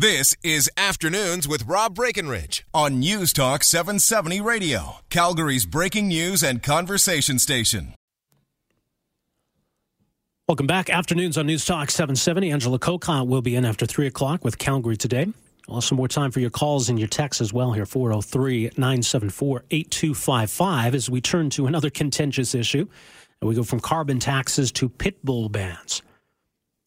This is Afternoons with Rob Breckenridge on News Talk 770 Radio, Calgary's breaking news and conversation station. Welcome back. Afternoons on News Talk 770. Angela Kokott will be in after 3 o'clock with Calgary Today. Some more time for your calls and your texts as well here, 403 974 8255, as we turn to another contentious issue. And we go from carbon taxes to pit bull bans.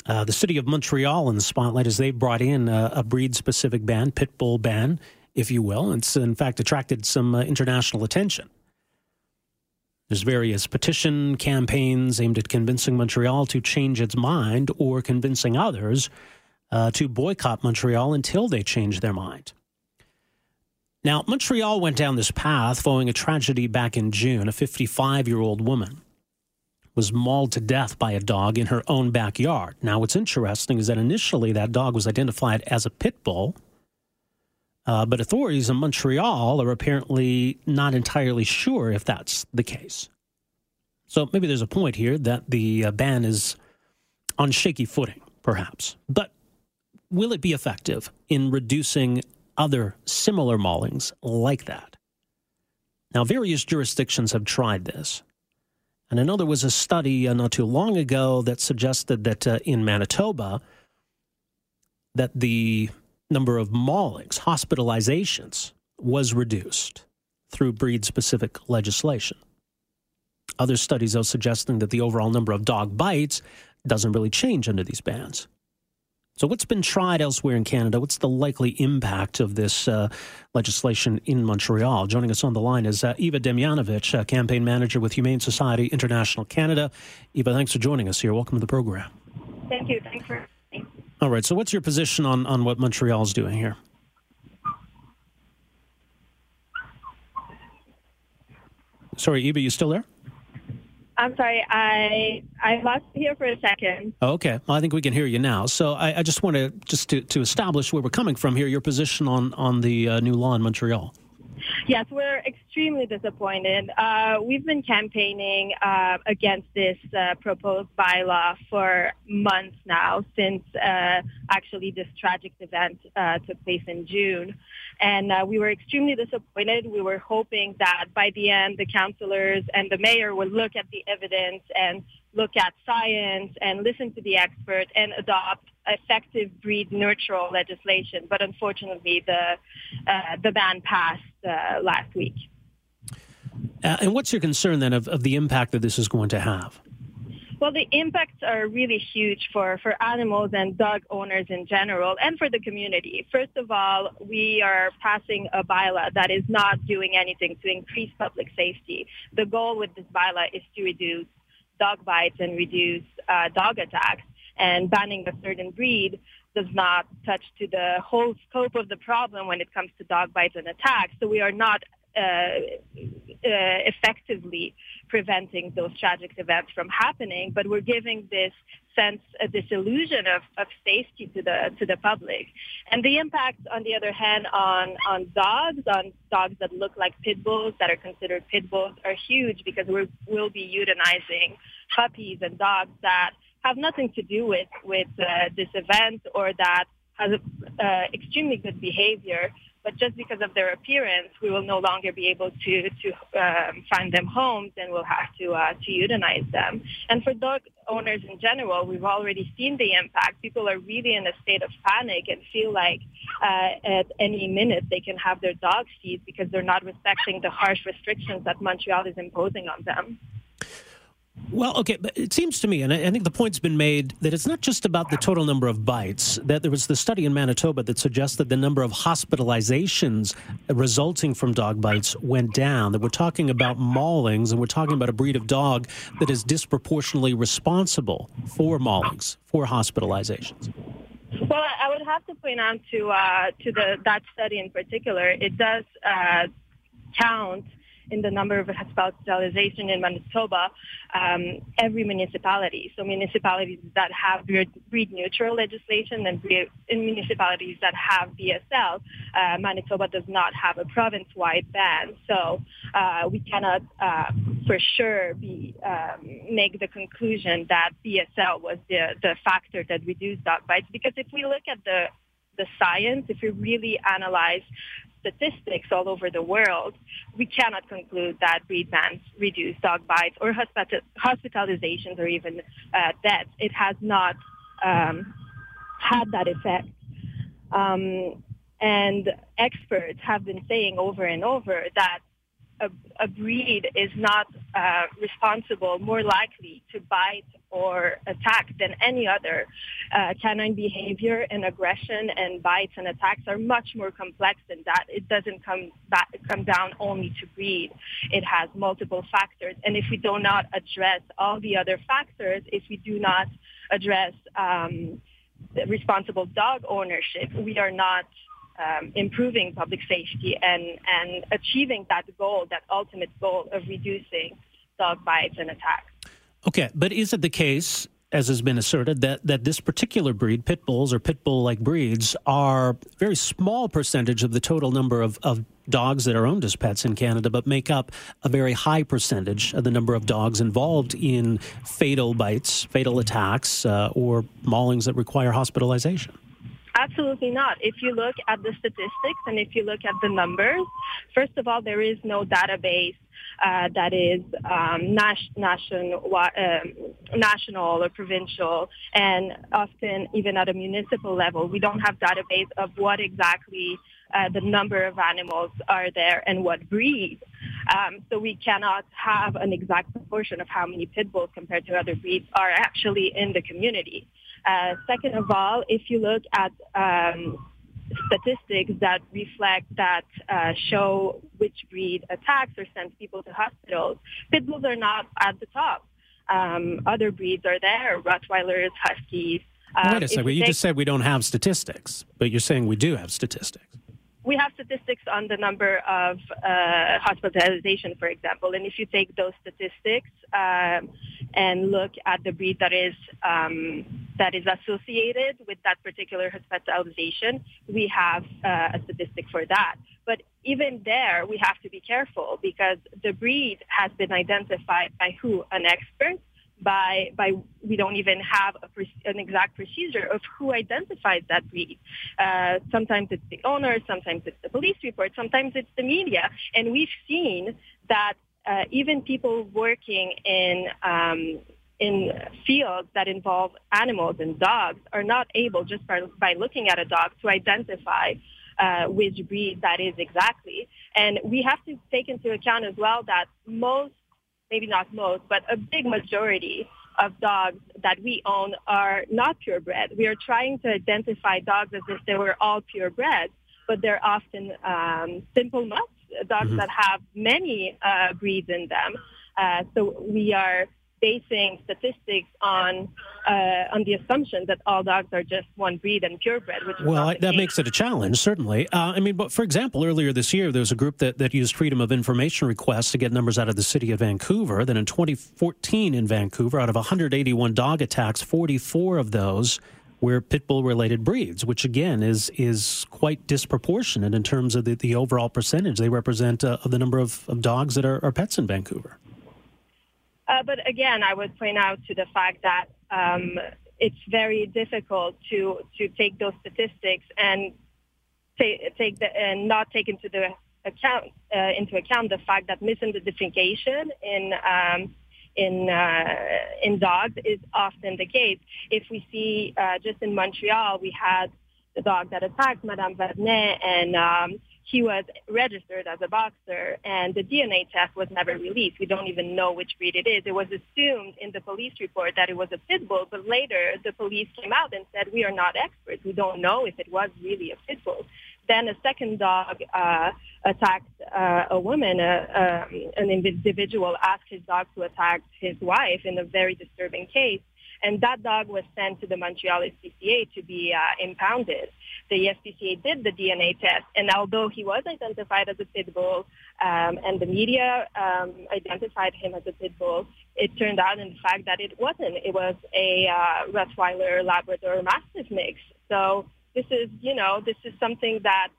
Uh, the city of Montreal in the spotlight as they brought in a, a breed specific ban, pit bull ban, if you will. It's in fact attracted some uh, international attention. There's various petition campaigns aimed at convincing Montreal to change its mind or convincing others uh, to boycott Montreal until they change their mind. Now, Montreal went down this path following a tragedy back in June. A 55 year old woman was mauled to death by a dog in her own backyard. Now, what's interesting is that initially that dog was identified as a pit bull, uh, but authorities in Montreal are apparently not entirely sure if that's the case. So maybe there's a point here that the uh, ban is on shaky footing, perhaps. But will it be effective in reducing other similar maulings like that? Now, various jurisdictions have tried this. And I know there was a study uh, not too long ago that suggested that uh, in Manitoba, that the number of maulings, hospitalizations, was reduced through breed-specific legislation. Other studies, though, suggesting that the overall number of dog bites doesn't really change under these bans. So, what's been tried elsewhere in Canada? What's the likely impact of this uh, legislation in Montreal? Joining us on the line is uh, Eva Demianowicz, uh, campaign manager with Humane Society International Canada. Eva, thanks for joining us here. Welcome to the program. Thank you. Thanks for. Having me. All right. So, what's your position on, on what Montreal is doing here? Sorry, Eva, you still there? I'm sorry, I I lost you here for a second. Okay, well, I think we can hear you now. So I, I just want to just to, to establish where we're coming from here. Your position on on the uh, new law in Montreal. Yes, we're extremely disappointed. Uh, we've been campaigning uh, against this uh, proposed bylaw for months now, since uh, actually this tragic event uh, took place in June. And uh, we were extremely disappointed. We were hoping that by the end, the councillors and the mayor would look at the evidence and look at science and listen to the experts and adopt effective breed neutral legislation. But unfortunately, the uh, the ban passed uh, last week. Uh, and what's your concern then of, of the impact that this is going to have? Well, the impacts are really huge for, for animals and dog owners in general and for the community. First of all, we are passing a bylaw that is not doing anything to increase public safety. The goal with this bylaw is to reduce dog bites and reduce uh, dog attacks. And banning a certain breed does not touch to the whole scope of the problem when it comes to dog bites and attacks. So we are not uh, uh, effectively preventing those tragic events from happening, but we're giving this sense, uh, this illusion of, of safety to the to the public. And the impact, on the other hand, on on dogs, on dogs that look like pit bulls, that are considered pit bulls, are huge because we will be euthanizing puppies and dogs that have nothing to do with with uh, this event or that has uh, extremely good behavior but just because of their appearance, we will no longer be able to to um, find them homes, and we'll have to uh, to euthanize them. And for dog owners in general, we've already seen the impact. People are really in a state of panic and feel like uh, at any minute they can have their dogs seized because they're not respecting the harsh restrictions that Montreal is imposing on them. Well, okay, but it seems to me, and I think the point's been made that it's not just about the total number of bites. That there was the study in Manitoba that suggested the number of hospitalizations resulting from dog bites went down. That we're talking about maulings, and we're talking about a breed of dog that is disproportionately responsible for maulings, for hospitalizations. Well, I would have to point out to uh, to the that study in particular. It does uh, count in the number of hospitalization in Manitoba, um, every municipality. So municipalities that have breed neutral legislation and, in municipalities that have BSL, uh, Manitoba does not have a province-wide ban. So uh, we cannot uh, for sure be um, make the conclusion that BSL was the, the factor that reduced dog bites because if we look at the the science, if we really analyze statistics all over the world, we cannot conclude that breed bans reduce dog bites or hospitalizations or even uh, deaths. It has not um, had that effect. Um, and experts have been saying over and over that a, a breed is not uh, responsible, more likely to bite or attack than any other. Uh, canine behavior and aggression and bites and attacks are much more complex than that. It doesn't come back, come down only to breed. It has multiple factors. And if we do not address all the other factors, if we do not address um, responsible dog ownership, we are not um, improving public safety and, and achieving that goal, that ultimate goal of reducing dog bites and attacks. Okay, but is it the case, as has been asserted, that, that this particular breed, pit bulls or pit bull like breeds, are a very small percentage of the total number of, of dogs that are owned as pets in Canada, but make up a very high percentage of the number of dogs involved in fatal bites, fatal attacks, uh, or maulings that require hospitalization? Absolutely not. If you look at the statistics and if you look at the numbers, first of all, there is no database uh, that is um, nas- nation, um, national or provincial, and often even at a municipal level, we don't have database of what exactly uh, the number of animals are there and what breed. Um, so we cannot have an exact proportion of how many pit bulls compared to other breeds are actually in the community. Uh, second of all, if you look at um, statistics that reflect that uh, show which breed attacks or sends people to hospitals, pit bulls are not at the top. Um, other breeds are there, Rottweilers, Huskies. Um, Wait a second. You, you just said we don't have statistics, but you're saying we do have statistics we have statistics on the number of uh, hospitalization, for example. And if you take those statistics um, and look at the breed that is um, that is associated with that particular hospitalization, we have uh, a statistic for that. But even there, we have to be careful because the breed has been identified by who? An expert by by we don't even have a, an exact procedure of who identifies that breed. Uh, sometimes it's the owner, sometimes it's the police report, sometimes it's the media, and we've seen that uh, even people working in um, in fields that involve animals and dogs are not able just by, by looking at a dog to identify uh, which breed that is exactly. And we have to take into account as well that most maybe not most, but a big majority of dogs that we own are not purebred. We are trying to identify dogs as if they were all purebred, but they're often um, simple mutts, dogs mm-hmm. that have many uh, breeds in them. Uh, so we are basing statistics on uh, on the assumption that all dogs are just one breed and purebred. Which well, that case. makes it a challenge, certainly. Uh, I mean, but for example, earlier this year, there was a group that, that used freedom of information requests to get numbers out of the city of Vancouver. Then in 2014 in Vancouver, out of 181 dog attacks, 44 of those were pit bull related breeds, which again is is quite disproportionate in terms of the, the overall percentage they represent uh, of the number of, of dogs that are, are pets in Vancouver. Uh, but again, I would point out to the fact that um, it's very difficult to to take those statistics and take take the, and not take into the account uh, into account the fact that misidentification in um, in uh, in dogs is often the case. If we see uh, just in Montreal, we had the dog that attacked Madame Vadnais and um, he was registered as a boxer and the DNA test was never released. We don't even know which breed it is. It was assumed in the police report that it was a pit bull, but later the police came out and said, we are not experts. We don't know if it was really a pit bull. Then a second dog uh, attacked uh, a woman. Uh, um, an individual asked his dog to attack his wife in a very disturbing case. And that dog was sent to the Montreal SPCA to be uh, impounded the SPCA did the DNA test, and although he was identified as a pit bull, um, and the media um, identified him as a pit bull, it turned out in fact that it wasn't. It was a uh, Rottweiler Labrador Mastiff mix. So this is, you know, this is something that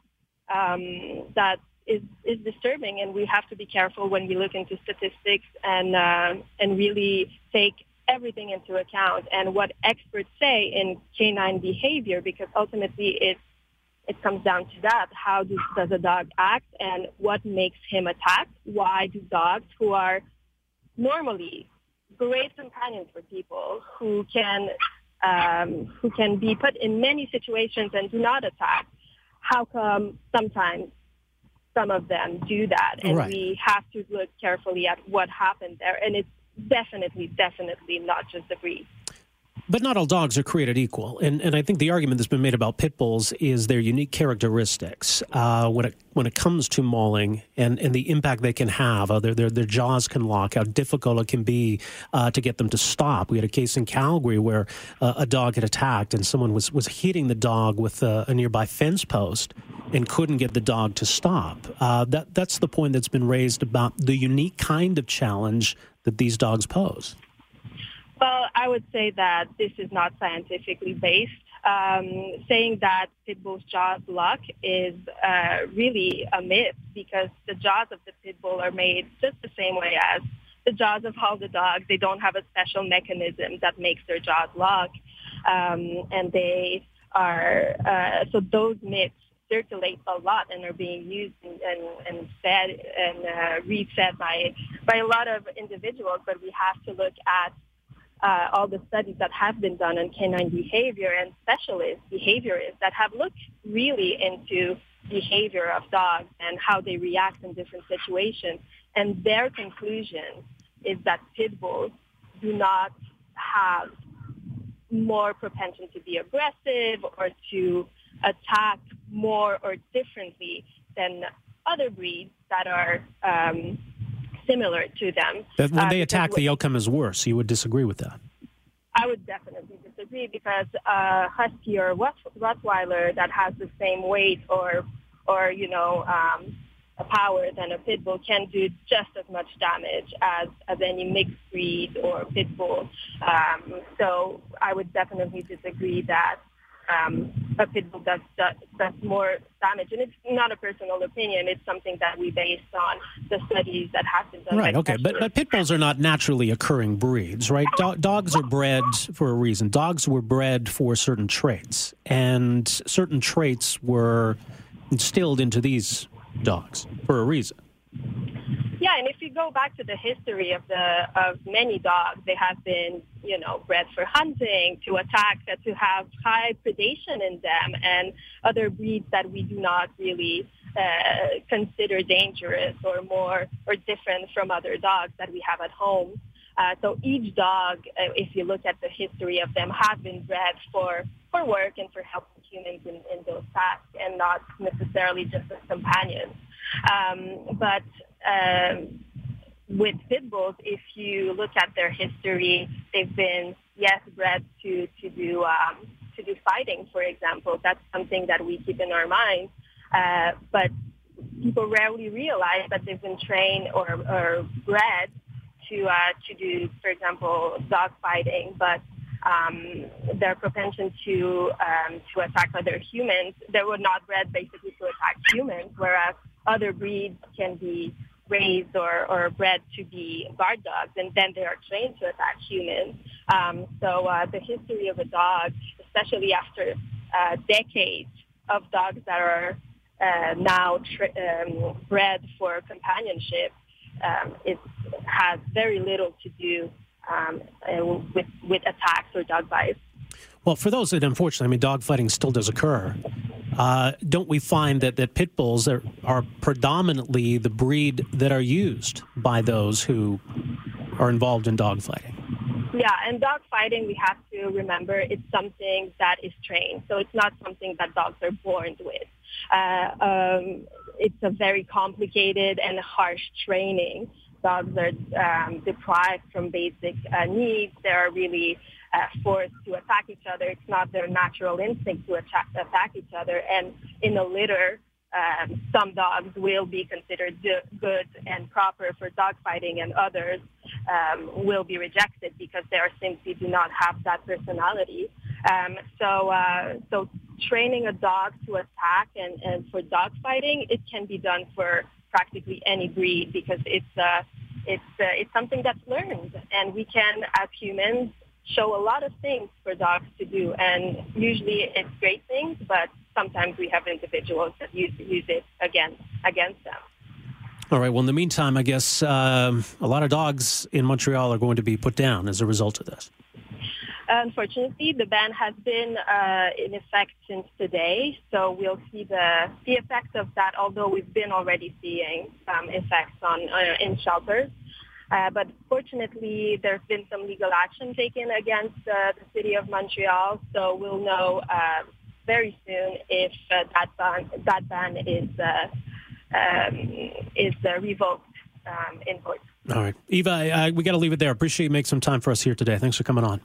um, that is, is disturbing, and we have to be careful when we look into statistics and uh, and really take everything into account and what experts say in canine behavior because ultimately it it comes down to that. How do, does a dog act and what makes him attack? Why do dogs who are normally great companions for people who can um, who can be put in many situations and do not attack, how come sometimes some of them do that? And right. we have to look carefully at what happened there. And it's definitely, definitely not just the breed. But not all dogs are created equal, and and I think the argument that's been made about pit bulls is their unique characteristics uh, when it when it comes to mauling and, and the impact they can have. Uh, their, their their jaws can lock, how difficult it can be uh, to get them to stop. We had a case in Calgary where uh, a dog had attacked and someone was was hitting the dog with a, a nearby fence post and couldn't get the dog to stop. Uh, that that's the point that's been raised about the unique kind of challenge that these dogs pose. Well, I would say that this is not scientifically based. Um, saying that pit bull's jaws lock is uh, really a myth because the jaws of the pit bull are made just the same way as the jaws of all the dogs. They don't have a special mechanism that makes their jaws lock, um, and they are uh, so those myths circulate a lot and are being used and, and, and fed and uh, by by a lot of individuals. But we have to look at uh, all the studies that have been done on canine behavior and specialists, behaviorists that have looked really into behavior of dogs and how they react in different situations. And their conclusion is that pit bulls do not have more propension to be aggressive or to attack more or differently than other breeds that are um, similar to them. That when uh, they attack, the outcome is worse. You would disagree with that? I would definitely disagree because a husky or Rottweiler that has the same weight or, or you know, um, a power than a pit bull can do just as much damage as, as any mixed breed or pit bull. Um, so I would definitely disagree that um, a pit bull does, does, does more damage. And it's not a personal opinion. It's something that we based on the studies that have been done. Right, okay. But, but pit bulls are not naturally occurring breeds, right? Do- dogs are bred for a reason. Dogs were bred for certain traits, and certain traits were instilled into these dogs for a reason. Yeah, and if you go back to the history of the of many dogs, they have been, you know, bred for hunting, to attack, that to have high predation in them, and other breeds that we do not really uh, consider dangerous or more or different from other dogs that we have at home. Uh, so each dog, uh, if you look at the history of them, have been bred for for work and for helping humans in, in those tasks, and not necessarily just as companions. Um, but um, with pit bulls, if you look at their history, they've been yes bred to to do um, to do fighting, for example. That's something that we keep in our mind, uh, but people rarely realize that they've been trained or, or bred to uh, to do, for example, dog fighting, but um, their propension to um, to attack other humans, they were not bred basically to attack humans, whereas other breeds can be raised or, or bred to be guard dogs, and then they are trained to attack humans. Um, so uh, the history of a dog, especially after uh, decades of dogs that are uh, now um, bred for companionship, um, it has very little to do um, with, with attacks or dog bites. Well, for those that unfortunately, I mean, dog fighting still does occur. Uh, don't we find that, that pit bulls are, are predominantly the breed that are used by those who are involved in dog fighting? Yeah, and dog fighting, we have to remember it's something that is trained. So it's not something that dogs are born with. Uh, um, it's a very complicated and harsh training. Dogs are um, deprived from basic uh, needs. They are really uh, forced to attack each other. It's not their natural instinct to attack, attack each other. And in a litter, um, some dogs will be considered good and proper for dog fighting, and others um, will be rejected because they are simply do not have that personality. Um, so, uh, so training a dog to attack and, and for dog fighting, it can be done for practically any breed because it's uh, it's uh, it's something that's learned, and we can, as humans, show a lot of things for dogs to do, and usually it's great things, but sometimes we have individuals that use, use it against, against them. All right. Well, in the meantime, I guess um, a lot of dogs in Montreal are going to be put down as a result of this. Unfortunately, the ban has been uh, in effect since today, so we'll see the the effects of that. Although we've been already seeing some effects on uh, in shelters, uh, but fortunately, there's been some legal action taken against uh, the city of Montreal, so we'll know uh, very soon if uh, that ban that ban is um, is revoked um, in court. All right, Eva, we got to leave it there. Appreciate you making some time for us here today. Thanks for coming on.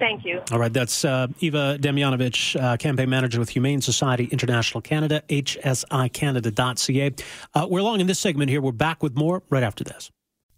Thank you. All right, that's uh, Eva Demianowicz, uh, campaign manager with Humane Society International Canada, hsicanada.ca. Uh, we're along in this segment here. We're back with more right after this.